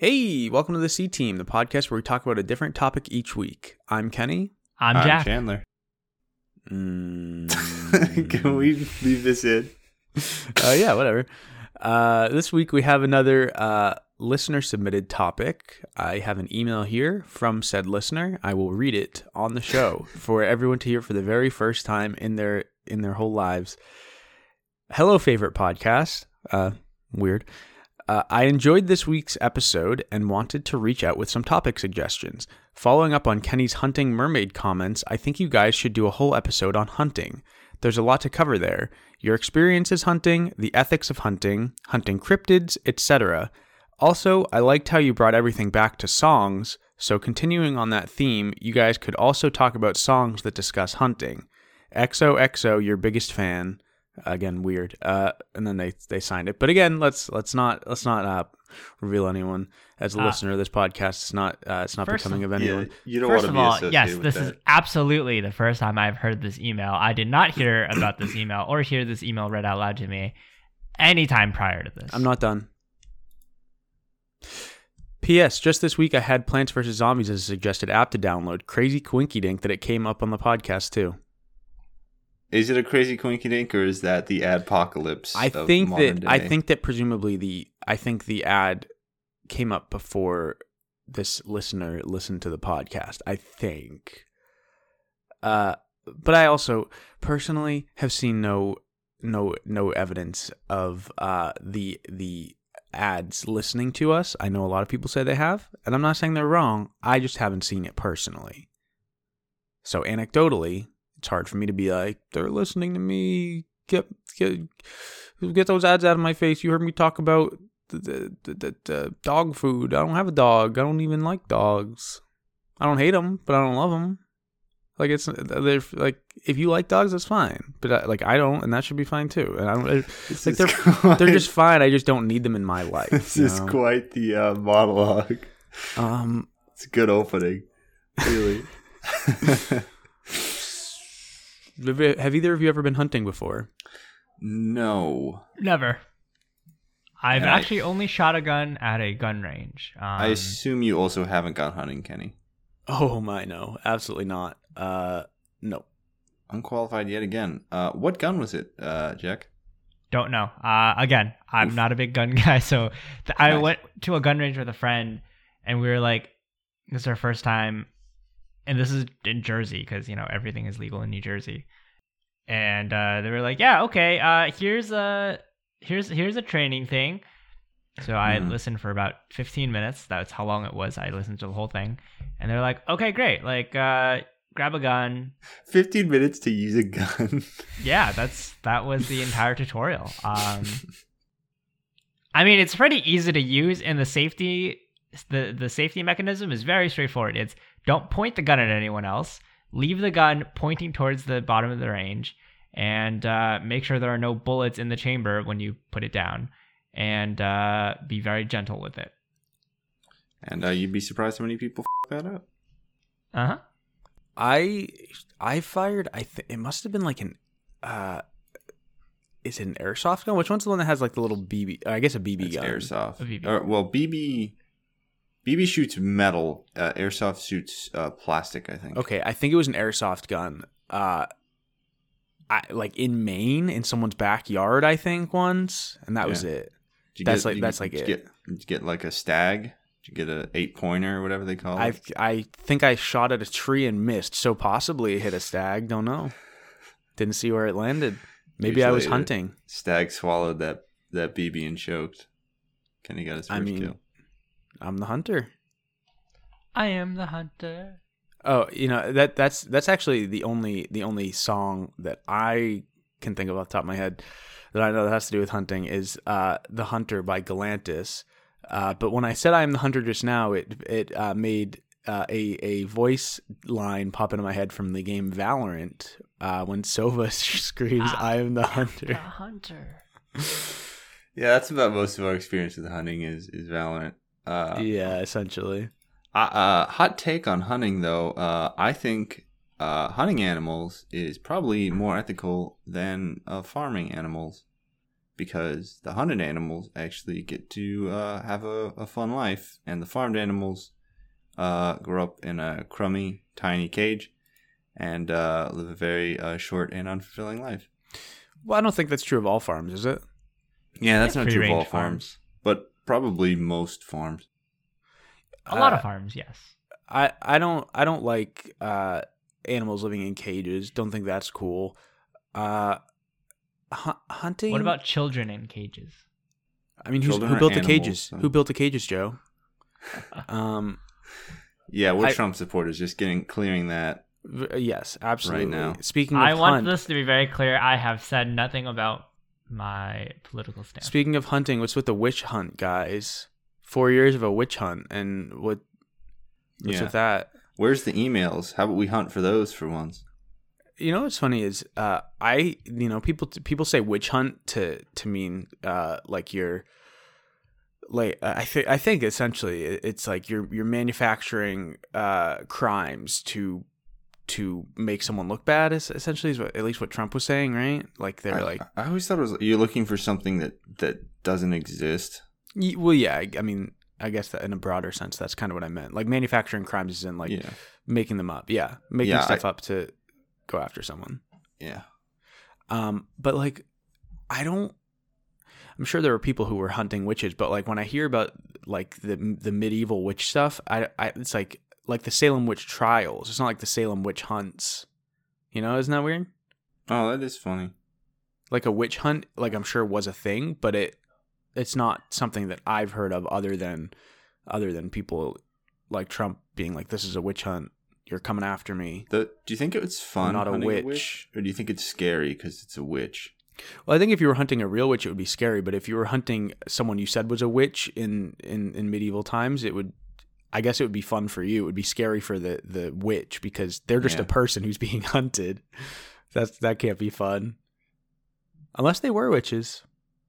Hey, welcome to the C Team, the podcast where we talk about a different topic each week. I'm Kenny. I'm I'm Jack. Chandler. Mm, Can we leave this in? uh, yeah, whatever. Uh, this week we have another uh, listener submitted topic. I have an email here from said listener. I will read it on the show for everyone to hear for the very first time in their in their whole lives. Hello, favorite podcast. Uh, weird. Uh, I enjoyed this week's episode and wanted to reach out with some topic suggestions. Following up on Kenny's hunting mermaid comments, I think you guys should do a whole episode on hunting. There's a lot to cover there. Your experiences hunting, the ethics of hunting, hunting cryptids, etc. Also, I liked how you brought everything back to songs, so continuing on that theme, you guys could also talk about songs that discuss hunting. XOXO, your biggest fan. Again, weird. Uh, and then they they signed it. But again, let's let's not let's not uh, reveal anyone as a Uh, listener of this podcast. It's not uh, it's not first becoming of- of anyone. Yeah, you don't First want of be all, yes, this that. is absolutely the first time I've heard this email. I did not hear about this email or hear this email read out loud to me anytime prior to this. I'm not done. P.S. Just this week, I had Plants vs. Zombies as a suggested app to download. Crazy quinky dink that it came up on the podcast too. Is it a crazy quinky dink or is that the adpocalypse? I of think that I think that presumably the I think the ad came up before this listener listened to the podcast. I think. Uh, but I also personally have seen no no no evidence of uh the the ads listening to us. I know a lot of people say they have, and I'm not saying they're wrong. I just haven't seen it personally. So anecdotally, it's hard for me to be like they're listening to me. Get get get those ads out of my face. You heard me talk about the the, the, the, dog food. I don't have a dog. I don't even like dogs. I don't hate them, but I don't love them. Like it's they're like if you like dogs, that's fine. But I, like I don't, and that should be fine too. And I don't. This like they're quite- they're just fine. I just don't need them in my life. This is know? quite the uh, monologue. um. It's a good opening, really. Have have either of you ever been hunting before? no, Never. I've Yeah, I- actually only shot a gun at a gun range. Um, I assume you also haven't gone hunting, Kenny. Oh my, no, absolutely not. Uh, no. Unqualified yet again. Uh, what gun was it, uh, Jack? Don't know. Uh, again, I'm Oof. not a big gun guy, so th- I Nice. went to a gun range with a friend, and we were like, "This is our first time," and this is in Jersey because you know everything is legal in New Jersey, and uh, they were like, "Yeah, okay. Uh, here's a here's here's a training thing." So I Mhm. listened for about 15 minutes. That's how long it was. I listened to the whole thing, and they're like, "Okay, great. Like, uh, grab a gun, Fifteen minutes to use a gun. yeah, that's that was the entire tutorial. Um, I mean, it's pretty easy to use, and the safety the the safety mechanism is very straightforward. It's don't point the gun at anyone else. Leave the gun pointing towards the bottom of the range, and uh, make sure there are no bullets in the chamber when you put it down, and uh, be very gentle with it. and uh, you'd be surprised how many people f- that up. Uh huh. I I fired. I think it must have been like an. uh Is it an airsoft gun? Which one's the one that has like the little BB? I guess a BB It's gun. airsoft. A BB. Or, well, BB BB shoots metal. Uh, airsoft shoots uh, plastic. I think. Okay, I think it was an airsoft gun. Uh, I like in Maine in someone's backyard. I think once, and that was it. That's get- like- that's you- like it. Get, did you get like a stag? Did you get a eight pointer or whatever they call I it? I think I shot at a tree and missed, so possibly it hit a stag. Don't know. Didn't see where it landed. Maybe I was hunting. Stag swallowed that that BB and choked. Kenny got his first I mean- kill. I'm the hunter. I am the hunter. Oh, you know that that's that's actually the only the only song that I can think of off the top of my head that I know that has to do with hunting is uh, "The Hunter" by Galantis. Uh, but when I said "I am the hunter" just now, it it uh, made uh, a a voice line pop into my head from the game Valorant uh, when Sova screams Ah, "I am the hunter." The hunter." hunter. Yeah, that's about most of our experience with hunting is is Valorant. Uh, yeah, essentially. Uh, uh, hot take on hunting, though. Uh, I think uh, hunting animals is probably more ethical than uh, farming animals because the hunted animals actually get to uh, have a, a fun life, and the farmed animals uh, grow up in a crummy, tiny cage and uh, live a very uh, short and unfulfilling life. Well, I don't think that's true of all farms, is it? Yeah, that's Yeah, not true of all free-range farms, but probably most farms. A lot Uh, of farms, yes. I I don't I don't like uh, animals living in cages. Don't think that's cool. Uh, hu- hunting. What about children in cages? I mean, who's, who built the animals, cages? so- Who built the cages, Joe? um, Yeah, we're I- Trump supporters. Just getting clearing that. v- yes, absolutely. Right now. Speaking of I want hunt, this to be very clear. I have said nothing about my political stance. speaking of hunting, what's with the witch hunt, guys? Four years of a witch hunt, and what? What's Yeah. with that? Where's the emails? How about we hunt for those for once? You know what's funny is uh, I you know people people say witch hunt to to mean uh, like you're like I think I think essentially it's like you're you're manufacturing uh, crimes to to make someone look bad. Is essentially is what, at least what Trump was saying, right? Like they're I, like, I always thought it was you're looking for something that that doesn't exist. y- well, yeah. I, I mean, I guess that in a broader sense, that's kind of what I meant. Like manufacturing crimes is in like yeah, making them up. Yeah, making Yeah, stuff I- up to go after someone. yeah. Um, but like, I don't. I'm sure there were people who were hunting witches, but like when I hear about like the the medieval witch stuff, I, I it's like like the Salem witch trials. It's not like the Salem witch hunts. You know, isn't that weird? Oh, that is funny. Like a witch hunt, like I'm sure was a thing, but it it's not something that I've heard of other than other than people like Trump being like, "This is a witch hunt. You're coming after me." The, do you think it's fun? not a hunting witch. or do you think it's scary because it's a witch? Well, I think if you were hunting a real witch, it would be scary. But if you were hunting someone you said was a witch in, in, in medieval times, it would, I guess, it would be fun for you. It would be scary for the, the witch because they're just Yeah. a person who's being hunted. That's that can't be fun, unless they were witches.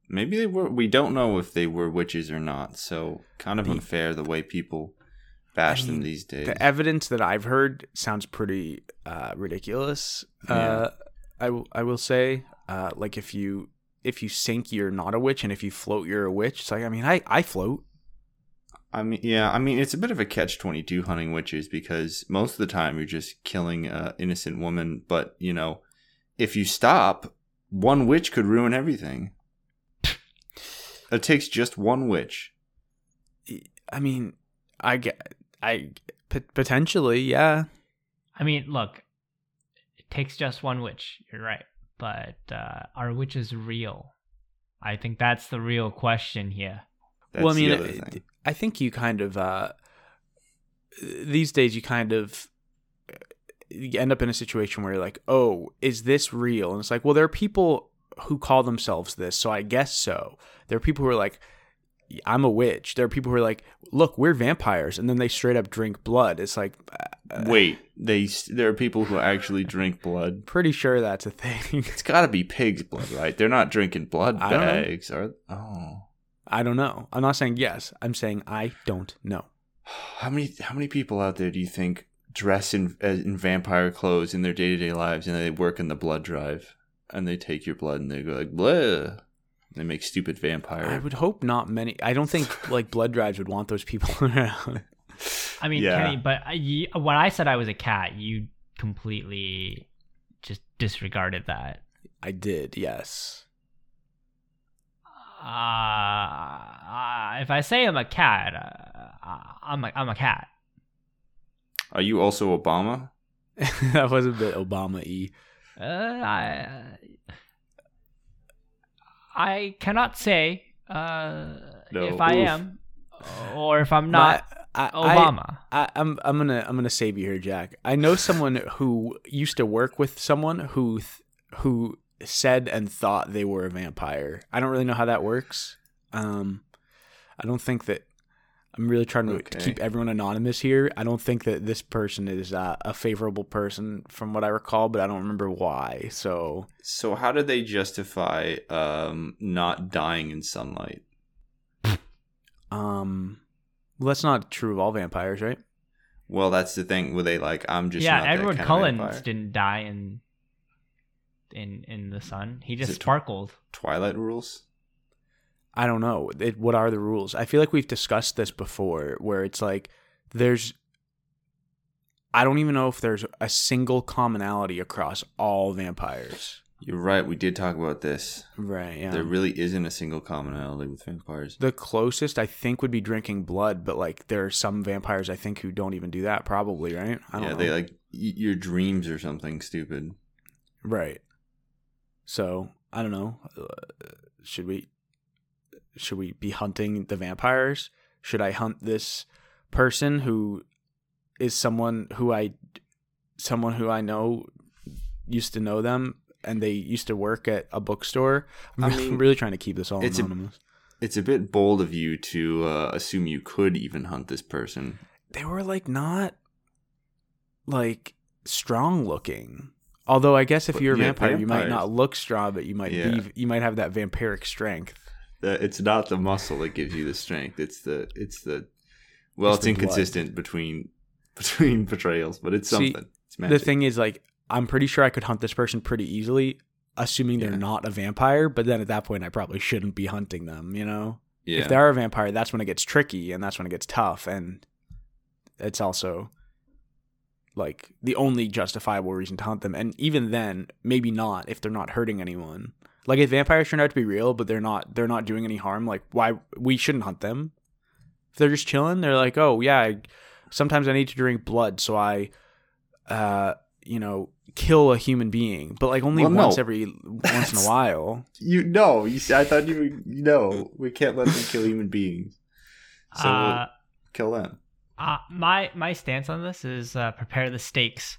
Maybe they were. We don't know if they were witches or not. So kind of The- unfair the way people bash I them these days. The evidence that I've heard sounds pretty uh, ridiculous. Yeah. Uh, I w- I will say, uh, like if you if you sink, you're not a witch, and if you float, you're a witch. It's like I mean, I I float. I mean, yeah, I mean, it's a bit of a catch twenty two hunting witches because most of the time you're just killing an innocent woman, but you know, if you stop, one witch could ruin everything. It takes just one witch. I mean, I get, I p- potentially, yeah. I mean, look, it takes just one witch. You're right, but uh, are witches real? I think that's the real question here. That's well, I mean, thing. I think you kind of uh, these days you kind of you end up in a situation where you're like, oh, is this real? And it's like, well, there are people who call themselves this, so I guess so. There are people who are like, I'm a witch. There are people who are like, look, we're vampires, and then they straight up drink blood. It's like, uh, Wait, they there are people who actually drink blood. pretty sure that's a thing. It's got to be pig's blood, right? They're not drinking blood I bags, are? Oh, I don't know. I'm not saying yes. I'm saying I don't know. how many how many people out there do you think dress in uh, in vampire clothes in their day to day lives, and they work in the blood drive, and they take your blood and they go like blah. They make stupid vampire. I would hope not many. I don't think like blood drives would want those people around. I mean, Yeah. Kenny, but I, when I said I was a cat, you completely just disregarded that. I did, yes. Uh, if I say I'm a cat, uh, I'm a, I'm a cat. Are you also Obama? that was a bit Obama y. Uh, I, I cannot say uh, No, if I oof. am or if I'm not I, Obama. I, I, I'm I'm gonna I'm gonna save you here, Jack. I know someone who used to work with someone who th- who said and thought they were a vampire. I don't really know how that works. Um, I don't think that. I'm really trying to Okay. keep everyone anonymous here. I don't think that this person is uh, a favorable person from what I recall, but I don't remember why. So So how do they justify um, not dying in sunlight? Um, well, that's not true of all vampires, right? Well, that's the thing. Were they like, I'm just yeah, not that Edward kind Cullen vampire. didn't die in in in the sun. He just it sparkled. Twilight rules. I don't know. It, what are the rules? I feel like we've discussed this before, where it's like there's. I don't even know if there's a single commonality across all vampires. You're right. We did talk about this. Right. Yeah. There really isn't a single commonality with vampires. the closest I think would be drinking blood, but like there are some vampires I think who don't even do that. Probably right. I don't know. yeah, know. they like eat your dreams or something stupid. Right. So I don't know. Uh, should we should we be hunting the vampires? Should I hunt this person who is someone who I someone who I know used to know them and they used to work at a bookstore? I'm I mean, really trying to keep this all it's a- anonymous. It's a bit bold of you to uh, assume you could even hunt this person. they were like not like strong looking. Although I guess if you're a yeah, vampire, you might not look strong, but you might Yeah. be you might have that vampiric strength. It's not the muscle that gives you the strength. It's the it's the well, It's it's, the blood. inconsistent between between portrayals, but it's See, something. it's The thing is, like, I'm pretty sure I could hunt this person pretty easily, assuming they're not a vampire. But then at that point, I probably shouldn't be hunting them. You know, yeah. if they are a vampire, that's when it gets tricky, and that's when it gets tough, and it's also like the only justifiable reason to hunt them. And even then, maybe not if they're not hurting anyone. Like if vampires turn out to be real, but they're not they're not doing any harm, like why we shouldn't hunt them. If they're just chilling, they're like, oh yeah, I, sometimes I need to drink blood, so I, uh, you know, kill a human being, but like only Well, no. once every once in a while. you know, you see, I thought you you know we can't let them kill human beings. So we'll uh, kill them. Uh, my my stance on this is uh, prepare the steaks.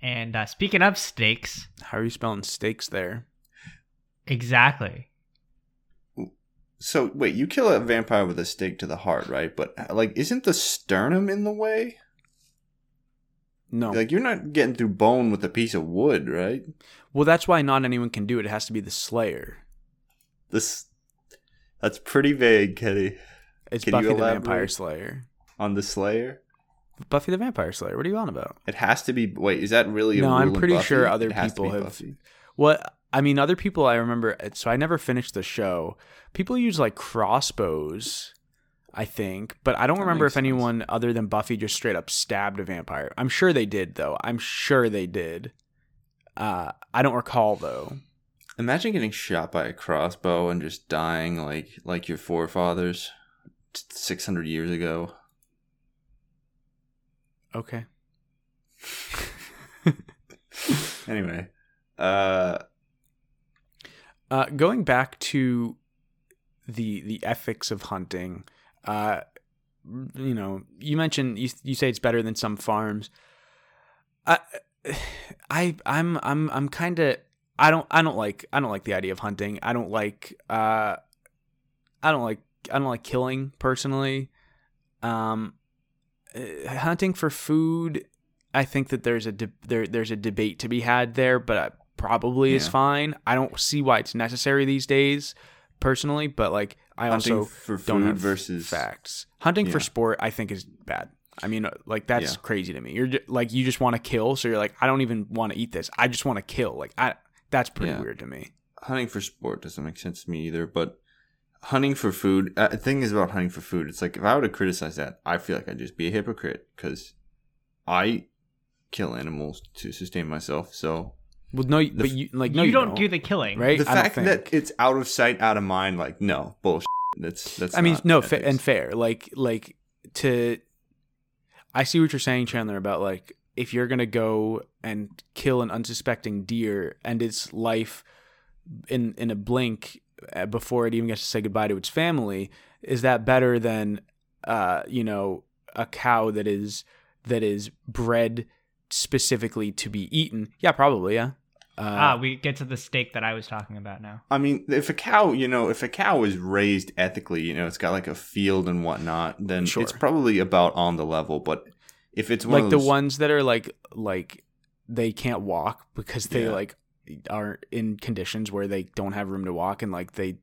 And uh, speaking of steaks, How are you spelling steaks there? exactly. So wait, you kill a vampire with a stake to the heart, right? But like, isn't the sternum in the way? No. Like, you're not getting through bone with a piece of wood, right? well, that's why not anyone can do it. It has to be the Slayer. This that's pretty vague, Kenny. It's Can Buffy the? Vampire Slayer. On the Slayer, Buffy the Vampire Slayer. What are you on about? it has to be. Wait, is that really? A No, I'm pretty sure other people have- Buffy. What I mean, other people I remember. So I never finished the show. People use like crossbows, I think, but I don't That remember if anyone other than Buffy just straight up stabbed a vampire. I'm sure they did, though. I'm sure they did. Uh, I don't recall though. Imagine getting shot by a crossbow and just dying like like your forefathers, six hundred years ago. Okay. Anyway, uh, Uh, going back to the the ethics of hunting, uh, you know, you mentioned you you say it's better than some farms. I, I I'm I'm I'm kind of I don't I don't like I don't like the idea of hunting. I don't like uh, I don't like I don't like killing personally. Um, uh, hunting for food, I think that there's a de- there there's a debate to be had there, but uh, probably is fine. I don't see why it's necessary these days, personally. But like, I hunting also for don't have versus facts. Hunting for sport, I think, is bad. I mean, uh, like that's Yeah. crazy to me. You're like you just want to kill, so you're like, I don't even want to eat this. I just want to kill. Like I, that's pretty Yeah. weird to me. hunting for sport doesn't make sense to me either. But hunting for food, uh, the thing is about hunting for food. It's like if I were to criticize that, I feel like I'd just be a hypocrite because I kill animals to sustain myself. So Well, no, but you like no, you, you, don't, do the killing, right? the I fact that it's out of sight, out of mind, like no bullshit. That's that's. I mean, no, fa- and fair. Like, like to. I see what you're saying, Chandler. About like if you're gonna go and kill an unsuspecting deer and its life in in a blink before it even gets to say goodbye to its family, is that better than, uh, you know, a cow that is that is bred specifically to be eaten? Yeah, probably. Yeah. Uh, Ah, we get to the steak that I was talking about now. I mean, if a cow, you know, if a cow is raised ethically, you know, it's got like a field and whatnot, then Sure. it's probably about on the level. But if it's one like of the ones that are like like they can't walk because they Yeah. like are in conditions where they don't have room to walk and like they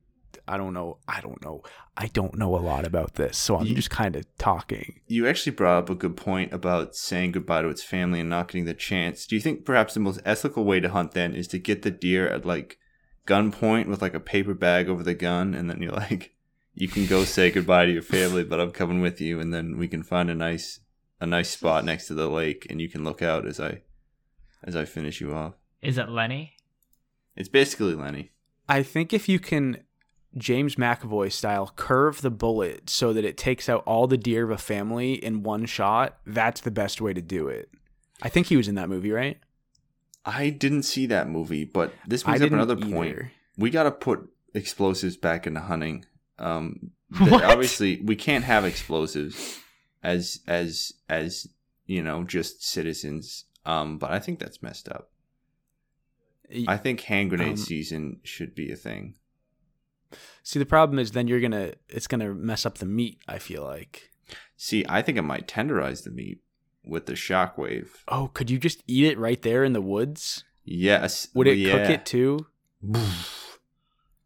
I don't know I don't know I don't know a lot about this so I'm You- just kind of talking. you actually brought up a good point about saying goodbye to its family and not getting the chance. Do you think perhaps the most ethical way to hunt then is to get the deer at like gunpoint with like a paper bag over the gun, and then you're like, you can go say goodbye to your family, but I'm coming with you, and then we can find a nice a nice spot next to the lake, and you can look out as I as I finish you off. Is it Lenny? It's basically Lenny. I think if you can James McAvoy style curve the bullet so that it takes out all the deer of a family in one shot, that's the best way to do it. I think he was in that movie, right? I didn't see that movie, but this brings up another point. either. We got to put explosives back into hunting. Um, obviously, we can't have explosives as as as you know just citizens. Um, but I think that's messed up. I think hand grenade Um, season should be a thing. See, the problem is then you're gonna it's gonna mess up the meat. I feel like. See, I think it might tenderize the meat with the shockwave. Oh, could you just eat it right there in the woods? Yes. Would it yeah. cook it too?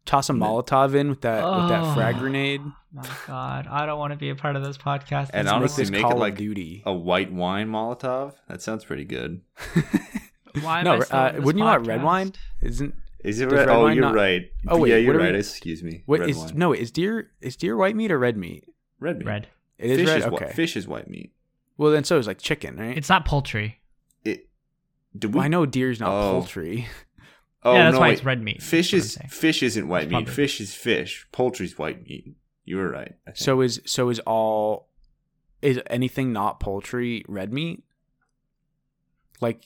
Toss a Molotov in with that with that frag Oh. grenade. My God, I don't want to be a part of this podcast. And This honestly, is- make this make it Call like Duty. A white wine Molotov? That sounds pretty good. why am no, I still uh, in this wouldn't you want red wine? Isn't Is it Does red? red Oh, you're not- right. Oh, wait, yeah, what you're are we- right. Excuse me. what red is wine. no? Is deer is deer white meat or red meat? red meat. Red. It is fish red. is okay. White, fish is white meat. Well, then so is like chicken, right? It's not poultry. It. Do we? well, I know deer's not Oh. poultry. Oh, yeah, that's no, why wait. it's red meat. Fish is what fish isn't white It's meat. probably- Fish is fish. Poultry's white meat. You were right. So is so is all is anything not poultry red meat? Like,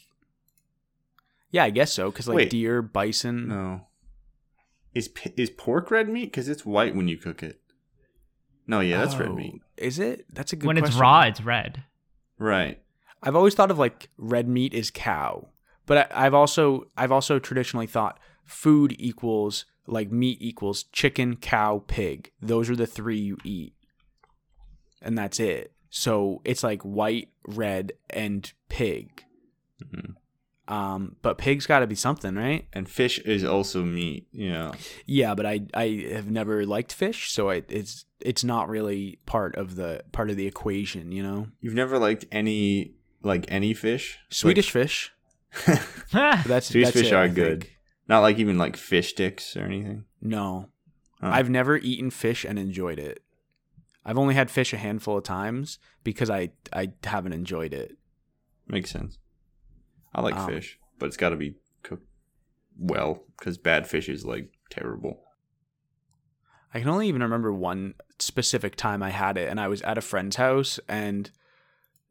yeah, I guess so. Because like Wait. deer, bison. no. Is is pork red meat? Because it's white when you cook it. No, yeah, that's red Oh, meat. Is it? That's a good. when it's question. raw, it's red. Right. I've always thought of like red meat is cow, but I, I've also I've also traditionally thought food equals like meat equals chicken, cow, pig. Those are the three you eat, and that's it. So it's like white, red, and pig. Mhm. Um, but pig's got to be something, right? And fish is also meat. Yeah. Yeah, but I I have never liked fish, so I, it's it's not really part of the part of the equation, you know. You've never liked any like any fish? Swedish fish, Like, but that's Swedish that's fish it, are I good. think. not like even like fish sticks or anything. No, Huh. I've never eaten fish and enjoyed it. I've only had fish a handful of times because I I haven't enjoyed it. Makes sense. I like Um, fish, but it's got to be cooked well because bad fish is like terrible. I can only even remember one specific time I had it, and I was at a friend's house, and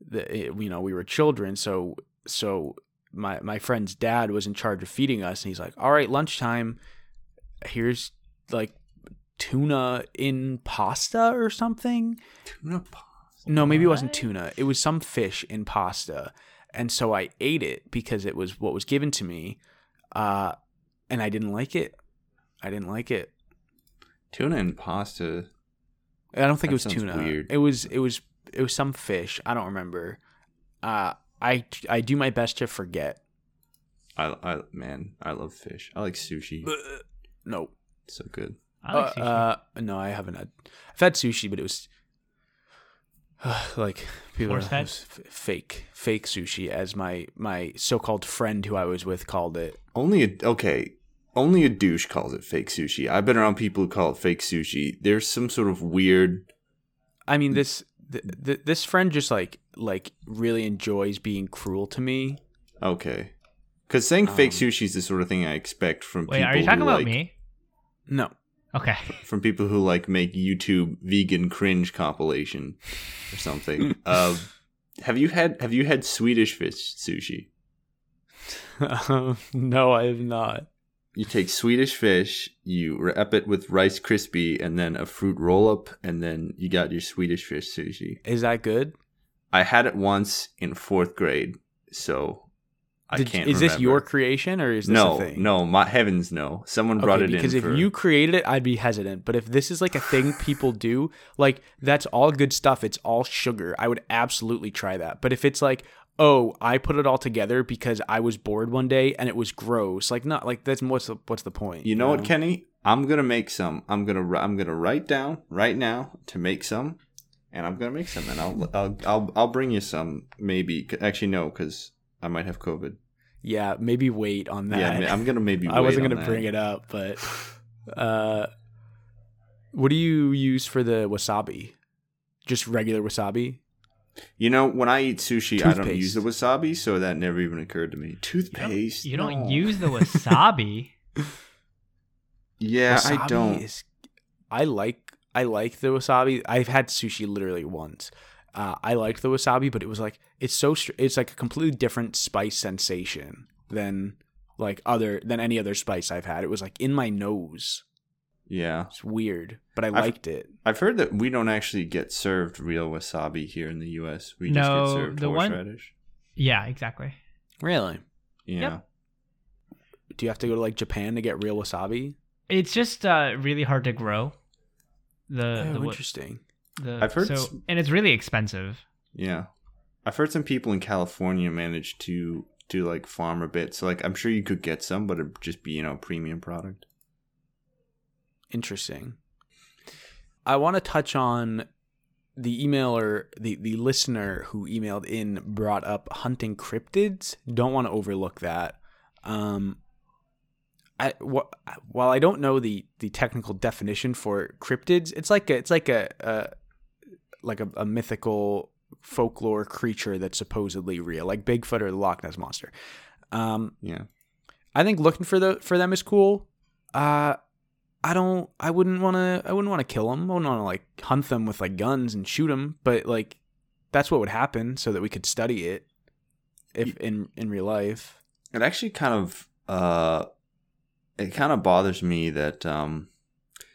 the, it, you know we were children, so so my my friend's dad was in charge of feeding us, and he's like, "All right, lunchtime. Here's like tuna in pasta or something." Tuna pasta. No, maybe it wasn't tuna. It was some fish in pasta. And so I ate it because it was what was given to me. Uh, and I didn't like it. I didn't like it. Tuna and pasta. I don't think That it was tuna. weird. It was it was it was some fish. I don't remember. Uh, I I do my best to forget. I, I man, I love fish. I like sushi. No. so good. I like uh, uh, no, I haven't had. I've had sushi, but it was like people are Force fed? it was f- fake, fake sushi, as my my so-called friend who I was with called it. Only a okay. Only a douche calls it fake sushi. I've been around people who call it fake sushi. There's some sort of weird. I mean this th- th- this friend just like like really enjoys being cruel to me. Okay, because saying fake Um, sushi is the sort of thing I expect from Wait, people. are you talking who, about like, me? No, Okay. From people who like make YouTube vegan cringe compilation or something. uh, have you had Have you had Swedish fish sushi? no, I have not. You take Swedish fish, you wrap it with Rice Krispie, and then a fruit roll up, and then you got your Swedish fish sushi. Is that good? I had it once in fourth grade, so I Did- can't. is this your creation or is this no, a thing? no, my heavens, no. Someone brought Okay, it because in Because if for. you created it, I'd be hesitant. But if this is like a thing people do, like that's all good stuff. It's all sugar. I would absolutely try that. But if it's like, oh, I put it all together because I was bored one day and it was gross, like not like that's what's the what's the point? you know what, Kenny? I'm gonna make some. I'm gonna. I'm gonna write down right now to make some, and I'm gonna make some, and I'll. I'll. I'll. I'll bring you some. Maybe. Actually, no, because I might have COVID. Yeah, maybe wait on that. Yeah, I'm gonna maybe. I wasn't gonna bring it up, but uh, what do you use for the wasabi? Just regular wasabi? You know, when I eat sushi, I don't use the wasabi, so that never even occurred to me. Toothpaste? You don't No. use the wasabi. Yeah, I don't. Is, I like I like the wasabi. I've had sushi literally once. Uh, I liked the wasabi, but it was like it's so str- it's like a completely different spice sensation than like other than any other spice I've had. It was like in my nose. Yeah, It's weird, but I I've- liked it. I've heard that we don't actually get served real wasabi here in the U.S. We just get served the one- horseradish. yeah, exactly. Really? Yeah. Yep. Do you have to go to like Japan to get real wasabi? It's just uh, really hard to grow. The, oh, the, wa- interesting. The I've heard so, s- and it's really expensive. Yeah. I've heard some people in California manage to do like farm a bit. So like I'm sure you could get some, but it'd just be, you know, premium product. Interesting. I want to touch on the emailer, the, the listener who emailed in brought up hunting cryptids. Don't want to overlook that. Um, I wh- while I don't know the the technical definition for cryptids, it's like a, it's like a, a like a, a mythical folklore creature that's supposedly real, like Bigfoot or the Loch Ness monster. Um, Yeah. I think looking for the for them is cool. Uh I don't I wouldn't want to I wouldn't want to kill them. I wouldn't want to like hunt them with like guns and shoot them, but like that's what would happen so that we could study it if in in real life. It actually kind of uh it kind of bothers me that um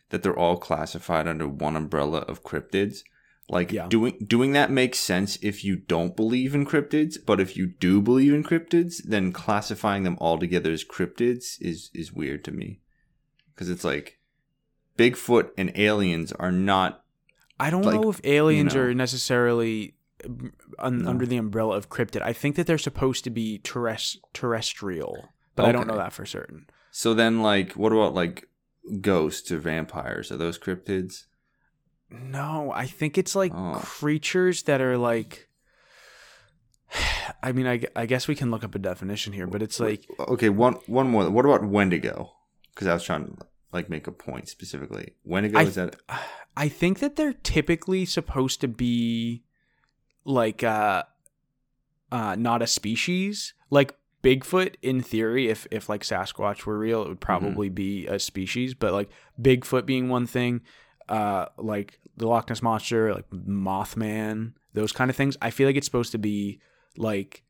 that they're all classified under one umbrella of cryptids. Like Yeah. doing doing that makes sense if you don't believe in cryptids, but if you do believe in cryptids, then classifying them all together as cryptids is is weird to me. Cuz it's like Bigfoot and aliens are not I don't Like, know if aliens know. are necessarily mm, un- No. under the umbrella of cryptid. I think that they're supposed to be terrest- terrestrial, but I don't know that for certain. So then like what about like ghosts or vampires? Are those cryptids? No, I think it's like Oh. creatures that are like. I mean, I, I guess we can look up a definition here, but it's like Okay, one one more. What about Wendigo? Because I was trying to like make a point specifically. Wendigo I- is that I think that they're typically supposed to be like uh uh not a species. Like Bigfoot in theory if if like Sasquatch were real, it would probably be a species, but like Bigfoot being one thing, uh like the Loch Ness monster, like Mothman, those kind of things, I feel like it's supposed to be like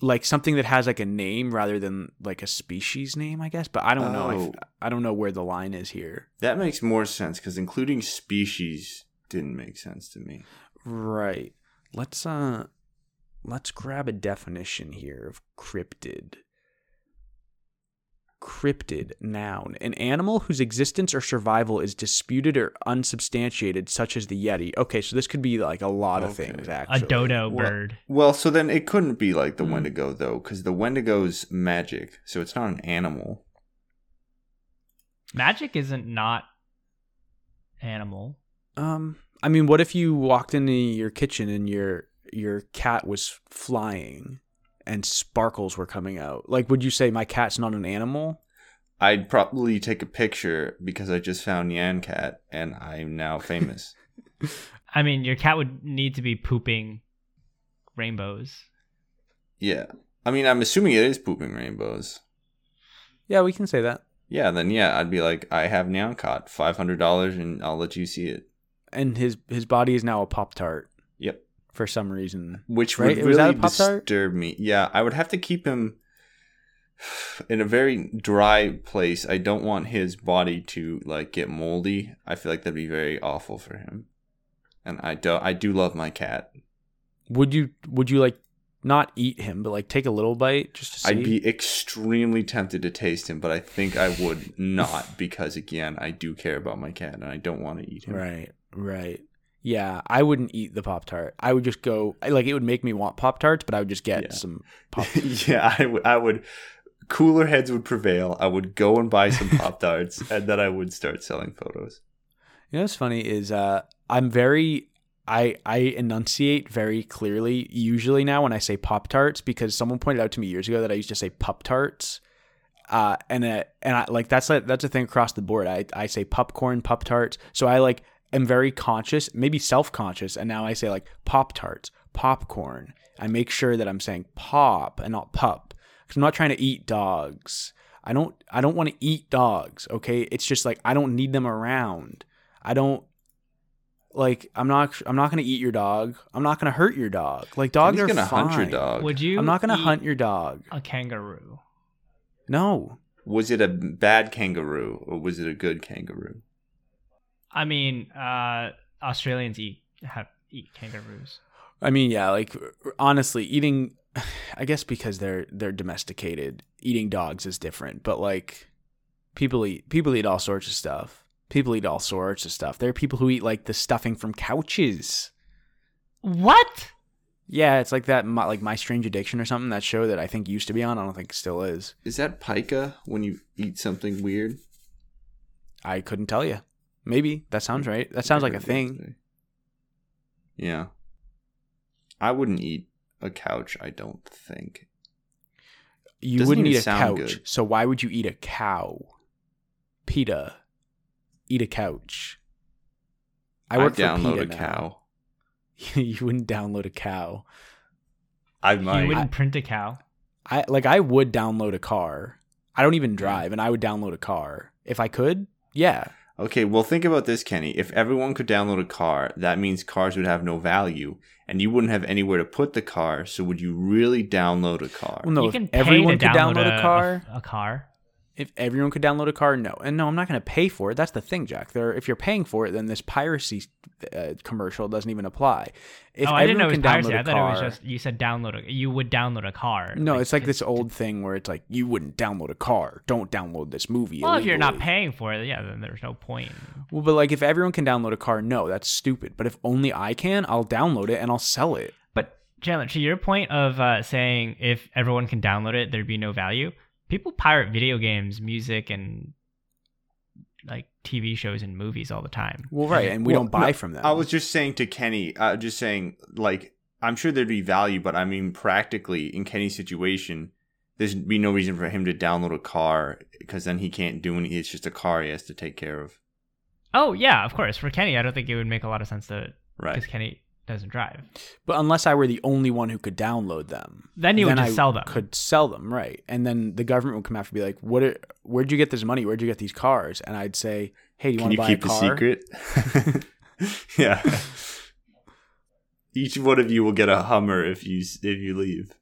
like something that has like a name rather than like a species name, I guess. But I don't know. I, Oh. I don't know where the line is here. that makes more sense because including species didn't make sense to me. Right. Let's uh let's grab a definition here of cryptid. Cryptid noun, an animal whose existence or survival is disputed or unsubstantiated, such as the yeti. Okay, so this could be like a lot of things things. A dodo Well- bird. Well, so then it couldn't be like the Hmm. Wendigo though, because the Wendigo's magic, so it's not an animal. Magic isn't not animal. Um, I mean, what if you walked into your kitchen and your your cat was flying and sparkles were coming out? Like, would you say my cat's not an animal? I'd probably take a picture because I just found Nyan Cat and I'm now famous. I mean, your cat would need to be pooping rainbows. yeah, I mean, I'm assuming it is pooping rainbows. Yeah, we can say that. Yeah, then yeah, I'd be like, I have Nyan Cat, five hundred dollars, and I'll let you see it. And his his body is now a pop tart Yep. For some reason. which Right? would Was that really disturb me. Yeah, I would have to keep him in a very dry place. I don't want his body to like get moldy. I feel like that'd be very awful for him. And I do I do love my cat. Would you would you like not eat him, but like take a little bite just to see? I'd be extremely tempted to taste him, but I think I would not because again, I do care about my cat and I don't want to eat him. right, right. Yeah, I wouldn't eat the pop tart. I would just go like it would make me want pop tarts, but I would just get Yeah. some pop. yeah, I would- I would cooler heads would prevail. I would go and buy some Pop Tarts and then I would start selling photos. You know what's funny is uh I'm very I I enunciate very clearly usually now when I say pop tarts because someone pointed out to me years ago that I used to say pup tarts. Uh, and uh, and I like that's a, that's a thing across the board. I I say popcorn, pup tarts. So I like am very conscious, maybe self conscious, and now I say like pop tarts, popcorn. I make sure that I'm saying pop and not pup because I'm not trying to eat dogs. I don't I don't want to eat dogs. Okay, it's just like I don't need them around. I don't like I'm not I'm not gonna eat your dog. I'm not gonna hurt your dog. Like dogs He's are gonna fine. hunt your dog. Would you? I'm not gonna hunt your dog. a kangaroo. No. Was it a bad kangaroo or was it a good kangaroo? I mean, uh, Australians eat have eat kangaroos. I mean, yeah, like honestly, eating I guess because they're they're domesticated, eating dogs is different, but like people eat people eat all sorts of stuff. People eat all sorts of stuff. There are people who eat like the stuffing from couches. What? Yeah, it's like that My, like My Strange Addiction or something, that show that I think used to be on, I don't think still is. Is that pica when you eat something weird? I couldn't tell you. Maybe that sounds right. That sounds like a thing. Yeah. I wouldn't eat a couch, I don't think. You Doesn't wouldn't eat a sound couch, good. so why would you eat a cow? PETA. Eat a couch. I I work would for download PETA a now. cow. you wouldn't download a cow. I might. You wouldn't print a cow. I like I would download a car. I don't even drive, and I would download a car if I could. Yeah, Okay, well, think about this, Kenny. If everyone could download a car, that means cars would have no value, and you wouldn't have anywhere to put the car. So, would you really download a car? Well, no. you if can pay everyone to could download, download a, car, A, car. If everyone could download a car, no. And no, I'm not going to pay for it. That's the thing, Jack. There, if you're paying for it, then this piracy uh, commercial doesn't even apply. If oh, I didn't know it was piracy. i thought it was just you said download. A, you would download a car. No, it's like this old thing where it's like you wouldn't download a car. Don't download this movie. Well, if you're not paying for it, yeah, then there's no point. Well, but like if everyone can download a car, no, that's stupid. But if only I can, I'll download it and I'll sell it. But Chandler, to your point of uh, saying if everyone can download it, there'd be no value. People pirate video games, music, and like TV shows and movies all the time. Well, right, and we Well, don't buy no, from them. I was just saying to Kenny, uh, just saying, like, I'm sure there'd be value, but I mean, practically in Kenny's situation, there'd be no reason for him to download a car because then he can't do any. It's just a car he has to take care of. Oh yeah, of course. For Kenny, I don't think it would make a lot of sense to Right. because Kenny doesn't drive. But unless I were the only one who could download them, Then you would just I sell them. Could sell them, right? And then the government would come after, and be like, "What? Are, where'd you get this money? Where'd you get these cars?" And I'd say, "Hey, do you want to you buy keep a the secret? yeah. Each one of you will get a Hummer if you if you leave.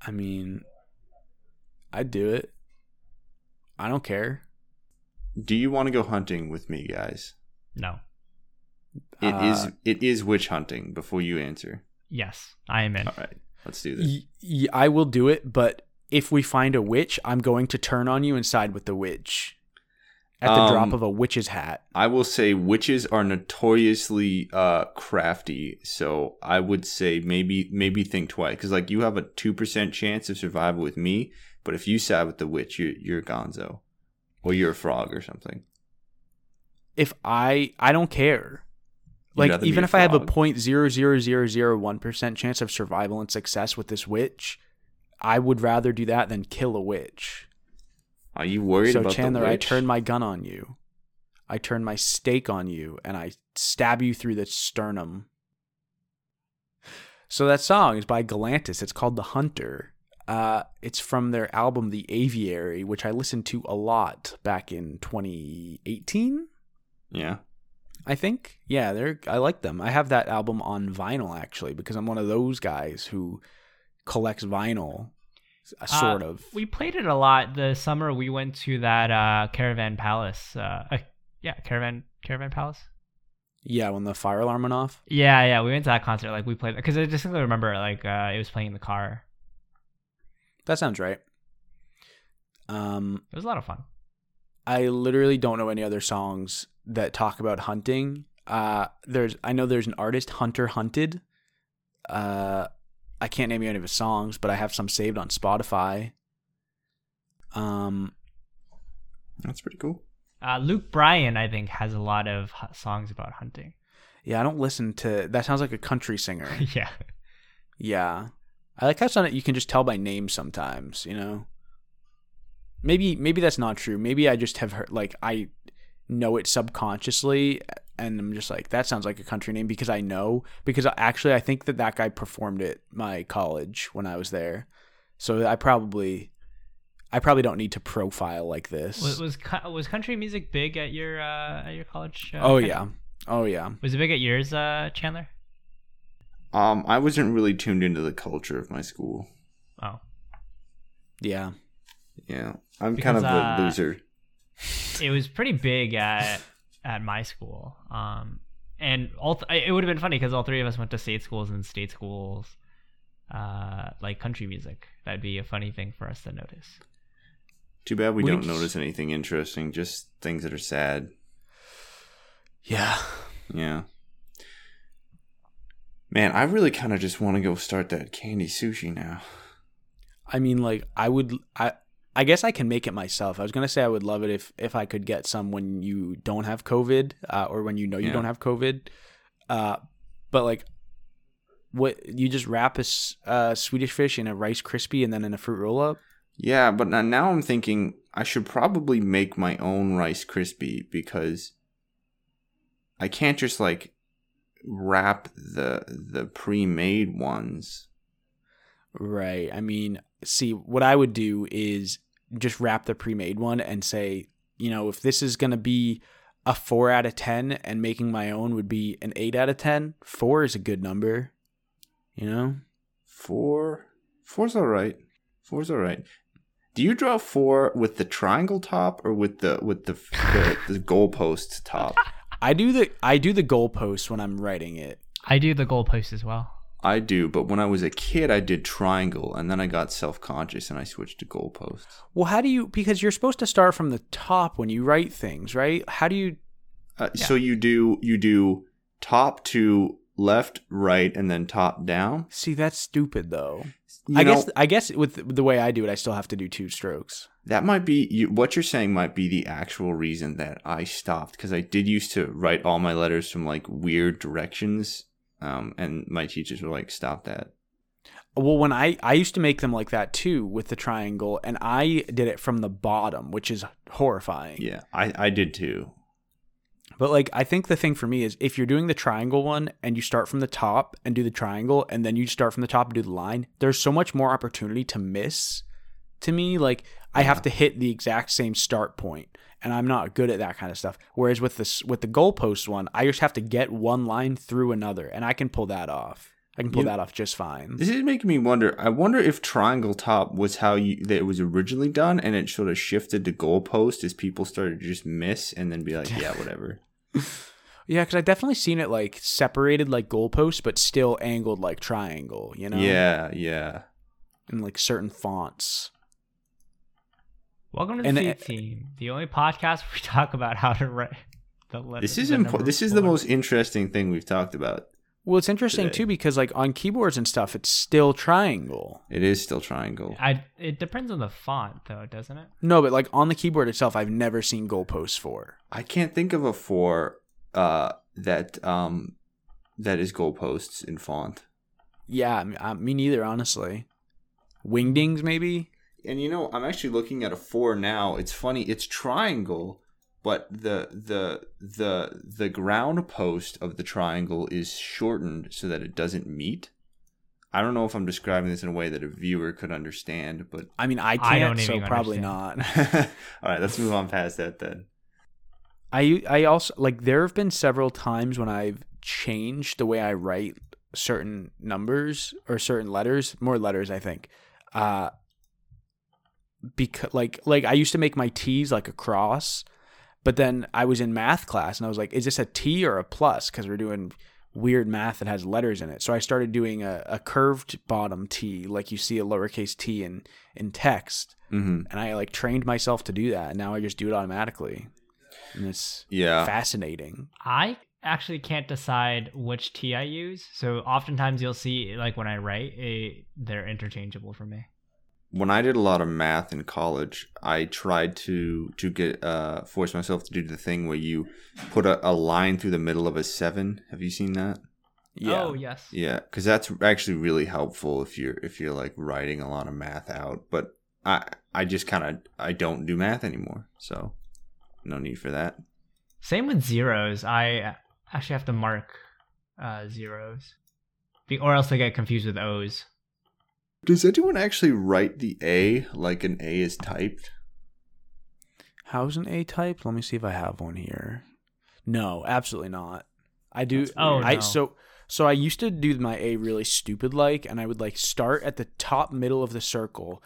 I mean, I'd do it. I don't care. Do you want to go hunting with me, guys? No. It is Uh, it is witch hunting. Before you answer, Yes, I am in. all right, let's do this. Y- y- I will do it, but if we find a witch, I'm going to turn on you and side with the witch at the Um, drop of a witch's hat. I will say witches are notoriously uh, crafty, so I would say maybe maybe think twice because like you have a two percent chance of survival with me, but if you side with the witch, you're you're Gonzo, or you're a frog or something. If I, I don't care. Like even if I have a point zero zero zero zero one percent chance of survival and success with this witch, I would rather do that than kill a witch. Are you worried so about Chandler, I turn my gun on you. I turn my stake on you and I stab you through the sternum. So that song is by Galantis. It's called The Hunter. Uh, it's from their album The Aviary, which I listened to a lot back in 2018. Yeah. I think. Yeah, they're I like them. I have that album on vinyl actually because I'm one of those guys who collects vinyl uh, sort Uh, of. We played it a lot the summer we went to that uh, Caravan Palace. Uh, uh, yeah, Caravan Caravan Palace. Yeah, when the fire alarm went off. Yeah, yeah, we went to that concert. Like we played because I distinctly remember like uh, it was playing in the car. That sounds right. Um It was a lot of fun. I literally don't know any other songs that talk about hunting. Uh, there's I know there's an artist Hunter Hunted. Uh, I can't name you any of his songs, but I have some saved on Spotify. Um, That's pretty cool. Uh, Luke Bryan, I think, has a lot of songs about hunting. Yeah, I don't listen to that. Sounds like a country singer. yeah. Yeah. I like how some you can just tell by name sometimes, you know? Maybe maybe that's not true. Maybe I just have heard like I know it subconsciously and I'm just like that sounds like a country name because I know because actually I think that that guy performed at my college when I was there. So I probably I probably don't need to profile like this. Was was, was country music big at your uh, at your college? Uh, oh country? yeah. Oh yeah. Was it big at yours, uh, Chandler? Um, I wasn't really tuned into the culture of my school. Oh, Yeah. Yeah, I'm Because, kind of uh, loser. it was pretty big at at my school. Um, and all th- it would have been funny because all three of us went to state schools and state schools, uh, like country music. That'd be a funny thing for us to notice. Too bad we, we don't just- notice anything interesting. Just things that are sad. Yeah. Yeah. Man, I really kind of just want to go start that candy sushi now. I mean, like I would, I, I guess I can make it myself. I was gonna say I would love it if if I could get some when you don't have COVID, uh, or when you know you Yeah. don't have COVID. Uh, but like, what you just wrap a uh, Swedish fish in a Rice Krispie and then in a fruit roll up. Yeah, but now, I'm thinking I should probably make my own Rice Krispie because I can't just like wrap the the pre-made ones. Right. I mean, see, what I would do is just wrap the pre-made one and say, you know, if this is gonna be a four out of ten, and making my own would be an eight out of ten. Four is a good number. You know. Four, four's all right. Four's all right. Do you draw four with the triangle top or with the with the the, the goalpost top? I do the I do the goalpost when I'm writing it. I do the goalpost as well. I do, but when I was a kid, I did triangle, and then I got self conscious and I switched to goalposts. Well, how do you because you're supposed to start from the top when you write things, right? How do you Uh, So you do you do top to left, right, and then top down. see that's stupid though. You I know, guess I guess with the way I do it, I still have to do two strokes. that might be you, what you're saying. Might be the actual reason that I stopped because I did used to write all my letters from like weird directions, um, and my teachers were like, "Stop that." Well, when I I used to make them like that too with the triangle, and I did it from the bottom, which is horrifying. Yeah, I I did too. But like I think the thing for me is if you're doing the triangle one and you start from the top and do the triangle and then you start from the top and do the line, there's so much more opportunity to miss. To me, like I have to hit the exact same start point, and I'm not good at that kind of stuff. Whereas with this with the goalpost one, I just have to get one line through another, and I can pull that off. I can pull You- that off just fine. This is making me wonder. I wonder if triangle top was how you that it was originally done, and it sort of shifted to goalpost as people started to just miss and then be like, "Yeah, whatever." Yeah, because I definitely seen it like separated like goalposts, but still angled like triangle. You know, Yeah, yeah. in like certain fonts. Welcome to the And Feed it- Team, the only podcast where we talk about how to write the letter. This is the impo- This is the most interesting thing we've talked about. Well, it's interesting today. too because like on keyboards and stuff, it's still triangle. It is still triangle. I. It depends on the font, though, doesn't it? No, but like on the keyboard itself, I've never seen goalposts for. I can't think of a four uh, that um that is goalposts in font. Yeah, I mean, uh, me neither, honestly. Wingdings, maybe. And you know, I'm actually looking at a four now. It's funny. It's triangle, but the the the the ground post of the triangle is shortened so that it doesn't meet. I don't know if I'm describing this in a way that a viewer could understand, but I mean, I I can't, don't so probably understand. not. all right, let's move on past that then. I I also like there have been several times when I've changed the way I write certain numbers or certain letters, more letters I think. Uh because like like I used to make my T's like a cross, but then I was in math class and I was like, is this a T or a plus? Because we're doing weird math that has letters in it. So I started doing a, a curved bottom T, like you see a lowercase t in in text. hmm And I like trained myself to do that. And now I just do it automatically. And it's Yeah. fascinating. I actually can't decide which T I use. So oftentimes you'll see, like when I write, a, they're interchangeable for me. When I did a lot of math in college, I tried to to get uh force myself to do the thing where you put a, a line through the middle of a seven. Have you seen that? Yeah. Oh yes. Yeah, because that's actually really helpful if you're if you're like writing a lot of math out. But I I just kind of I don't do math anymore, so no need for that. Same with zeros. I actually have to mark uh, zeros, Be- or else I get confused with O's. Does anyone actually write the A like an A is typed? How's an A type? Let me see if I have one here. No, absolutely not. I do. Oh, I no. so so I used to do my A really stupid like, and I would like start at the top middle of the circle,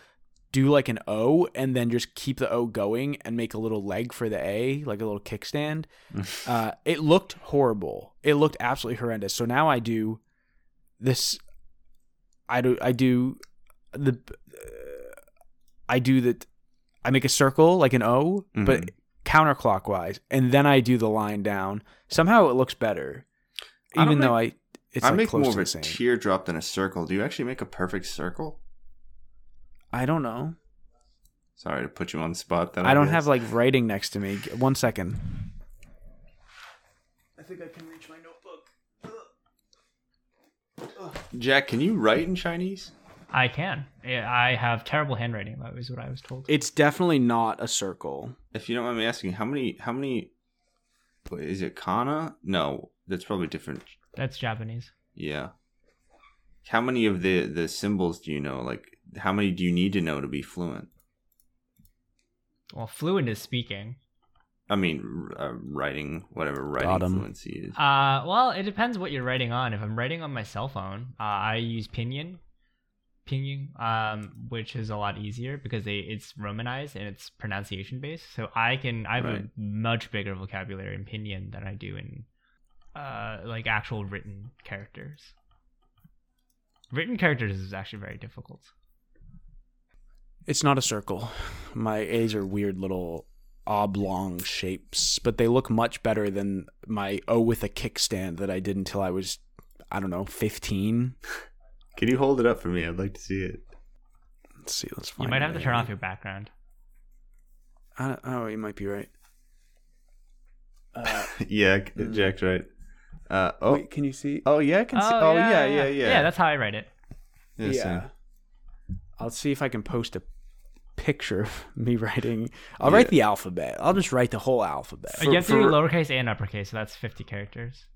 do like an O, and then just keep the O going and make a little leg for the A, like a little kickstand. uh, it looked horrible. It looked absolutely horrendous. So now I do this. I do. I do the. I do that I make a circle like an O, but Mhm. counterclockwise, and then I do the line down. Somehow it looks better, I don't even though I it's I like make close more to of a same. teardrop than a circle. Do you actually make a perfect circle? I don't know. Sorry to put you on the spot. Then I don't guess. have like writing next to me. One second. I think I can reach my notebook. Jack. Can you write in Chinese? I can. I have terrible handwriting. That was what I was told. It's definitely not a circle. If you don't mind me asking, how many how many wait, is it kana? No, that's probably different. That's Japanese. Yeah. How many of the the symbols do you know? Like how many do you need to know to be fluent? Well, fluent is speaking. I mean, uh, writing, whatever writing Got 'em. fluency is. Uh, well, it depends what you're writing on. If I'm writing on my cell phone, uh, I use Pinyin, Pinyin, um, which is a lot easier because they it's romanized and it's pronunciation based. So I can I have Right. a much bigger vocabulary in Pinyin than I do in uh like actual written characters. Written characters is actually very difficult. It's not a circle. My A's are weird little oblong shapes, but they look much better than my O with a kickstand that I did until I was, I don't know, 15. Can you hold it up for me? I'd like to see it. Let's see. Let's find You might it have to turn off your background. I, oh, you might be right. Uh, yeah, Mm. Jack's right. Uh, oh, Wait, can you see? oh yeah, I can see. Oh yeah, yeah, yeah. Yeah, that's how I write it. Yeah, same. I'll see if I can post a picture of me writing. I'll write the alphabet. I'll just write the whole alphabet. you have to for- do lowercase and uppercase, so that's 50 characters.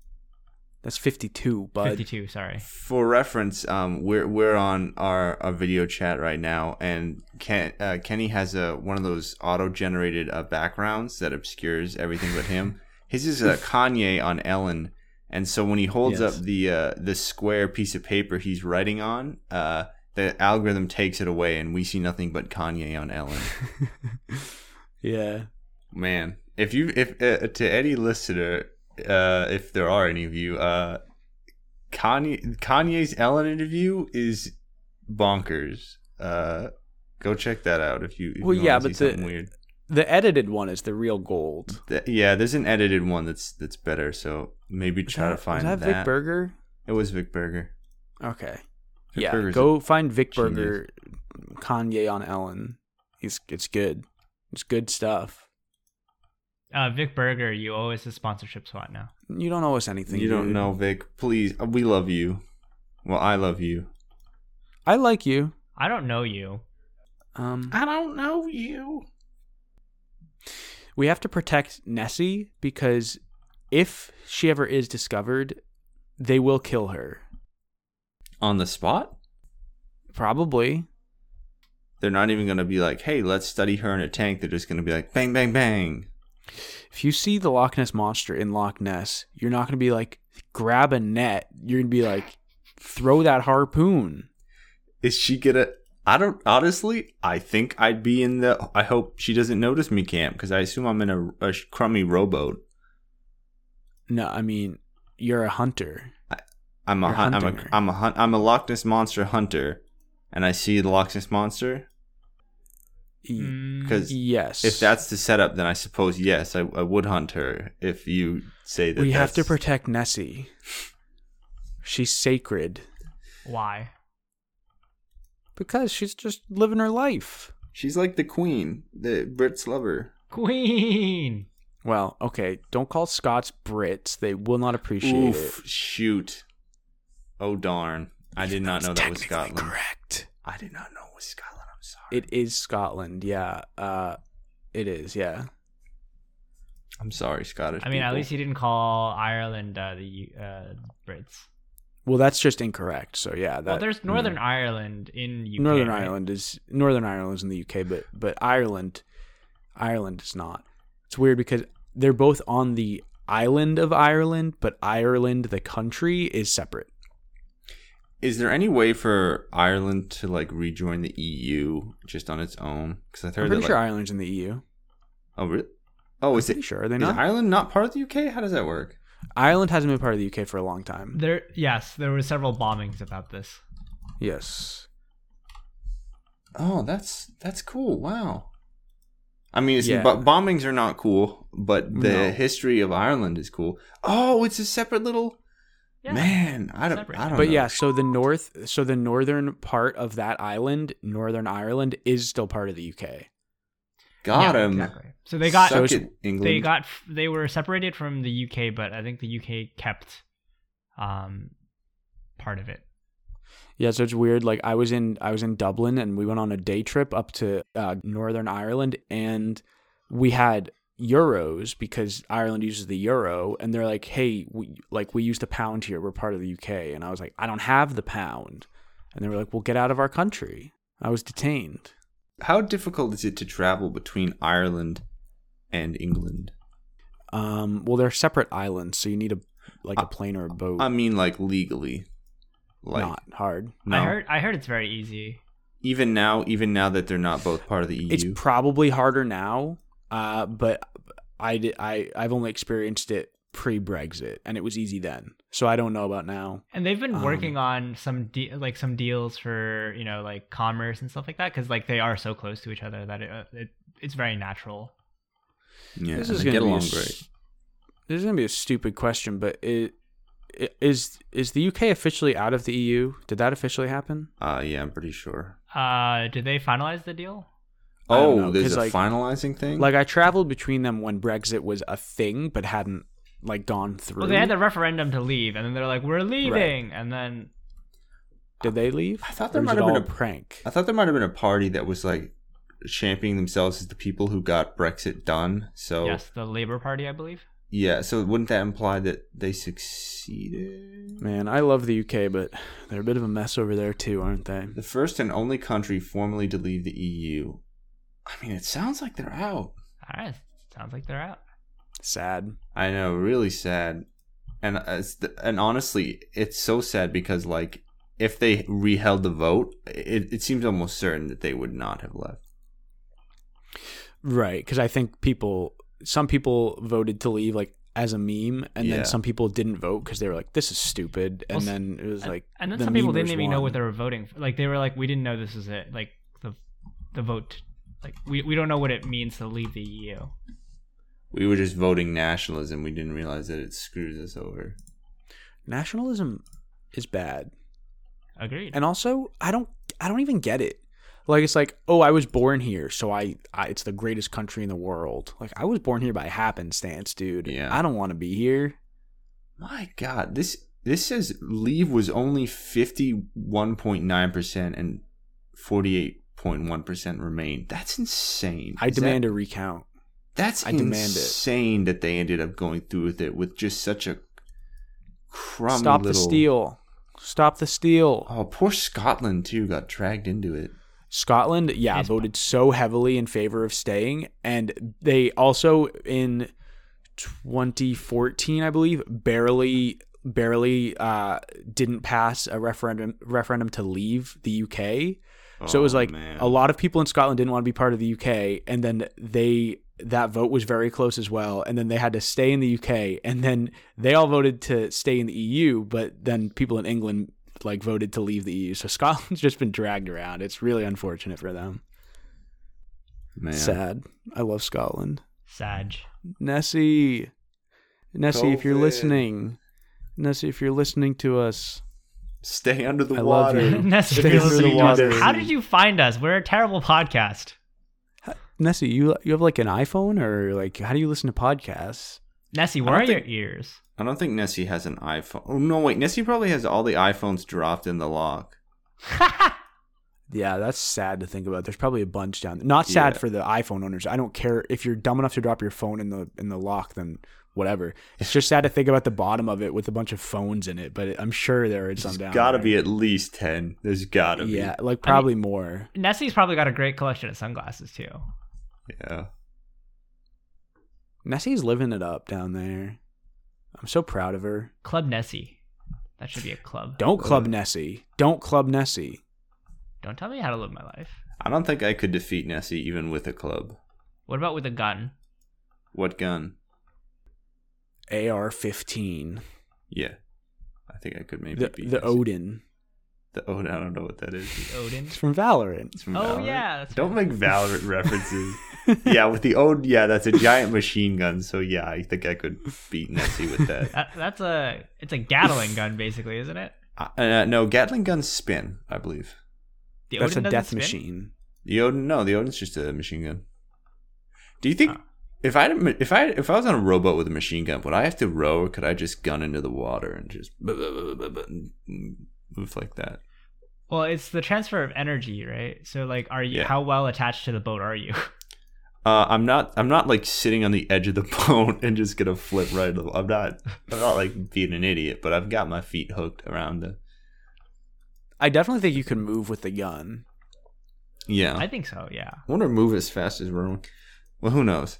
That's 52, bud. 52, sorry. For reference, um, we're we're on our, our video chat right now, and Ken, uh, Kenny has a one of those auto generated uh, backgrounds that obscures everything but him. His is a Kanye on Ellen, and so when he holds Yes. up the uh, the square piece of paper he's writing on, uh, the algorithm takes it away, and we see nothing but Kanye on Ellen. Yeah. Man, if you if uh, to any listener, uh, if there are any of you, uh, Kanye Kanye's Ellen interview is bonkers. Uh, go check that out if you. If Well, you yeah, but the- something weird. The edited one is the real gold. Th- yeah, there's an edited one that's that's better. So maybe Was try that- to find was that, Vic Berger? It was Vic Berger. Okay. Vic yeah, Berger's go find Vic genius. Berger, Kanye on Ellen. He's it's good. It's good stuff. Uh, Vic Berger, you owe us a sponsorship spot now. You don't owe us anything. You don't know Vic. Please, uh, we love you. Well, I love you. I like you. I don't know you. Um, I don't know you. we have to protect Nessie because if she ever is discovered, they will kill her. On the spot. Probably. They're not even going to be like, hey, let's study her in a tank. They're just going to be like, bang, bang, bang. If you see the Loch Ness monster in Loch Ness, you're not going to be like, grab a net. You're going to be like, throw that harpoon. Is she going to. I don't. Honestly, I think I'd be in the. I hope she doesn't notice me camp because I assume I'm in a, a crummy rowboat. No, I mean, you're a hunter. I'm a You're hunt. I'm a. hunting her. I'm a hunt. I'm a Loch Ness monster hunter, and I see the Loch Ness monster. Y- Mm, 'Cause yes. If that's the setup, then I suppose yes, I, I would hunt her. If you say that, we have to protect Nessie. She's sacred Why? Because she's just living her life. She's like the queen. The Brits love her. Queen. Well, okay, don't call Scots Brits. They will not appreciate Oof, it. shoot. Oh darn. I did not know that was Scotland. Correct. I did not know it was Scotland. I'm sorry. It is Scotland. Yeah. Uh, it is. Yeah. I'm sorry, Scottish. I mean, at least he didn't call Ireland uh, the uh, Brits. Well, that's just incorrect. So yeah, that well, there's Northern Ireland in UK. Northern right? Ireland is Northern Ireland is in the UK, but but Ireland, Ireland is not. It's weird because they're both on the island of Ireland, but Ireland, the country, is separate. Is there any way for Ireland to like rejoin the EU just on its own? Because I've I'm heard pretty that. sure Like, Ireland's in the EU. oh, really? Oh, is pretty it? sure are they Is not? Ireland not part of the UK? How does that work? Ireland hasn't been part of the UK for a long time. There, yes, there were several bombings about this. Yes. Oh, that's that's cool. Wow. I mean, it's, Yeah. but bombings are not cool, but the No. history of Ireland is cool. Oh, it's a separate little Yeah. man. I don't. Separate. I don't. But know. yeah, so the north, so the northern part of that island, Northern Ireland, is still part of the UK. got Yeah, him. Exactly. So they got Suck So it, England. they got they were separated from the UK, but I think the UK kept um part of it. Yeah, so it's weird. Like I was in I was in Dublin and we went on a day trip up to uh, Northern Ireland and we had euros because Ireland uses the euro and they're like, "Hey, we like we use the pound here. We're part of the UK." And I was like, "I don't have the pound." And they were like, "Well, get out of our country." I was detained. How difficult is it to travel between Ireland and England? Um, well, they're separate islands, so you need a like a plane or a boat. I mean, like legally, like Not hard. no. I heard I heard it's very easy. even now, even now that they're not both part of the EU. It's probably harder now, uh, but I, did, I I've only experienced it pre-Brexit, and it was easy then. So I don't know about now. And they've been Um, working on some de- like some deals for you know like commerce and stuff like that because like they are so close to each other that it, uh, it it's very natural. yeah, this is gonna get be a great. This is gonna be a stupid question, but it, it is is the UK officially out of the EU? Did that officially happen? Uh, yeah, I'm pretty sure. Uh, did they finalize the deal? I don't Oh, know, there's 'cause, a like- finalizing thing. Like I traveled between them when Brexit was a thing, but hadn't like gone through. Well, they had the referendum to leave, and then they're like, "We're leaving," and then Did they leave? I thought there might have been a prank. I thought there might have been a party that was like championing themselves as the people who got Brexit done. So yes, the Labour Party, I believe. yeah, so wouldn't that imply that they succeeded? Man, I love the UK, but they're a bit of a mess over there too, aren't they? The first and only country formally to leave the EU. I mean, it sounds like they're out. All right, sounds like they're out. Sad. I know, really sad. And uh, the, and honestly, it's so sad because like if they reheld the vote, it, it seems almost certain that they would not have left. Right, because I think people, some people voted to leave like as a meme, and Yeah. then some people didn't vote because they were like, "This is stupid," and Well, then it was And- like, and then the some people didn't even know what they were voting for. Like they were like, "We didn't know this was it." Like the the vote, like we we don't know what it means to leave the EU. We were just voting nationalism. We didn't realize that it screws us over. nationalism is bad, Agreed. and also I don't, I don't even get it. Like it's like, oh, I was born here, so I, I, it's the greatest country in the world. Like I was born here by happenstance, dude. Yeah. I don't want to be here. My God, this this says leave was only fifty one point nine percent and forty eight point one percent remain. That's insane. I Is that- demand a recount. That's I demand it. insane that they ended up going through with it with just such a crummy Stop little. the steal. Stop the steal. Oh, poor Scotland too got dragged into it. Scotland, yeah, Yes. voted so heavily in favor of staying, and they also in 2014, I believe, barely barely uh, didn't pass a referendum referendum to leave the UK. So it was Oh, like man. a lot of people in Scotland didn't want to be part of the UK, and then they that vote was very close as well, and then they had to stay in the UK, and then they all voted to stay in the EU, but then people in England like voted to leave the EU. So Scotland's just been dragged around. It's really unfortunate for them. man. Sad. I love Scotland. Sad. Nessie, Nessie, if you're listening, Nessie, if you're listening to us, Stay under the I love water. you. Nessie, Stay under the listening to us. water. How did you find us? We're a terrible podcast. Nessie, you you have like an iPhone or like how do you listen to podcasts? Nessie, I where are don't your ears? I don't think Nessie has an iPhone. Oh no, wait. Nessie probably has all the iPhones dropped in the loch. Yeah, that's sad to think about. There's probably a bunch down there. Not sad Yeah. for the iPhone owners. I don't care if you're dumb enough to drop your phone in the in the loch. Then whatever. It's just sad to think about the bottom of it with a bunch of phones in it. But I'm sure there are some There's down. gotta be at least ten. There's gotta be. Yeah, like probably more. Nessie's probably got a great collection of sunglasses too. Yeah. Nessie's living it up down there. I'm so proud of her. Club Nessie. That should be a club. Don't club. Nessie. Don't club Nessie. Don't tell me how to live my life. I don't think I could defeat Nessie even with a club. What about with a gun? What gun? AR-15. Yeah. I think I could maybe The beat the Odin. The Odin. I don't know what that is. The Odin. It's from Valorant. It's from Oh Valorant. yeah, that's Don't right. make Valorant references. yeah, with the Odin, yeah, that's a giant machine gun. So yeah, I think I could beat Nessie with that. That, that's a it's a Gatling gun basically, isn't it? Uh, uh, no, Gatling guns spin, I believe. The Odin That's a death spin? machine. The Odin, no, the Odin's just a machine gun. Do you think Oh. If I if I if I was on a rowboat with a machine gun, would I have to row, or could I just gun into the water and just move like that? Well, it's the transfer of energy, right? So like, are you Yeah. how well attached to the boat are you? Uh, I'm not. I'm not like sitting on the edge of the boat and just gonna flip right. I'm not. I'm not like being an idiot, but I've got my feet hooked around the. I definitely think you can move with the gun. Yeah, I think so. Yeah. I wonder move as fast as rowing. Well, who knows?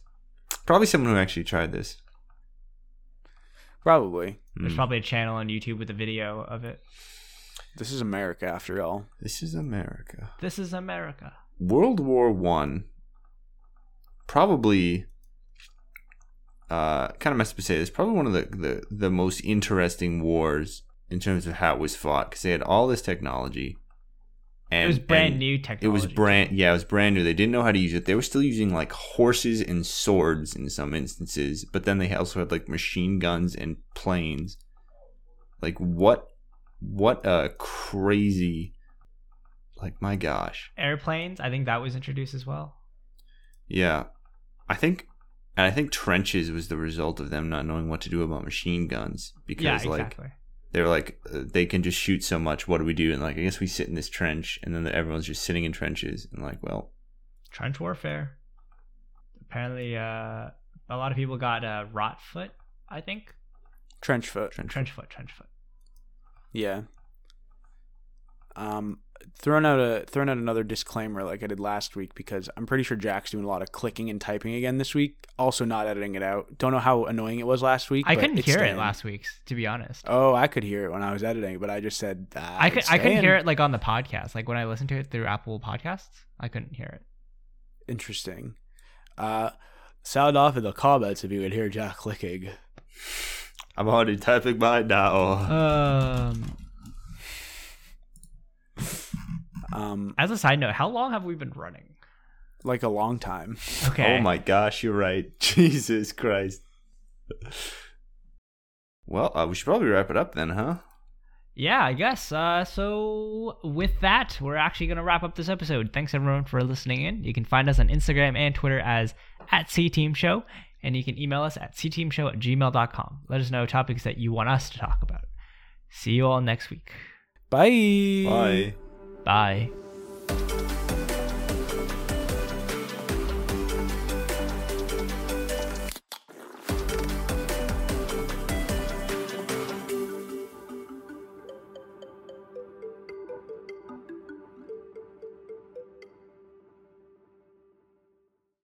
Probably someone who actually tried this. Probably. There's Hmm. probably a channel on YouTube with a video of it. This is America after all. This is America. This is America. World War One. Probably. Uh, kind of messed up to say this. Probably one of the, the the most interesting wars in terms of how it was fought because they had all this technology. And it was brand and new It was brand. Yeah, it was brand new. They didn't know how to use it. They were still using like horses and swords in some instances, but then they also had like machine guns and planes. Like what? What a crazy! Like my gosh. Airplanes. I think that was introduced as well. Yeah, I think, and I think trenches was the result of them not knowing what to do about machine guns because yeah, like exactly. they were like uh, they can just shoot so much. What do we do? And like I guess we sit in this trench, and then everyone's just sitting in trenches, and like well, Trench warfare. Apparently, uh, a lot of people got uh, rot foot. I think Trench foot. trench. trench foot. Trench foot. Yeah. Um, throwing out a throwing out another disclaimer like I did last week because I'm pretty sure Jack's doing a lot of clicking and typing again this week. Also, not editing it out. Don't know how annoying it was last week. I but couldn't it's hear it last week, to be honest. Oh, I could hear it when I was editing, but I just said uh, I could I couldn't hear it like on the podcast. Like when I listened to it through Apple Podcasts, I couldn't hear it. Interesting. Uh, sound off in the comments if you could hear Jack clicking. I'm already typing mine now. Um, Um, as a side note, how long have we been running? like a long time. Okay. Oh my gosh, you're right. Jesus Christ. Well, uh, we should probably wrap it up then, huh? Yeah, I guess. Uh, so with that, we're actually gonna wrap up this episode. Thanks everyone for listening in. You can find us on Instagram and Twitter as at CTeamShow, and you can email us at cteamshow at gmail.com. Let us know topics that you want us to talk about. See you all next week. Bye. Bye. Bye.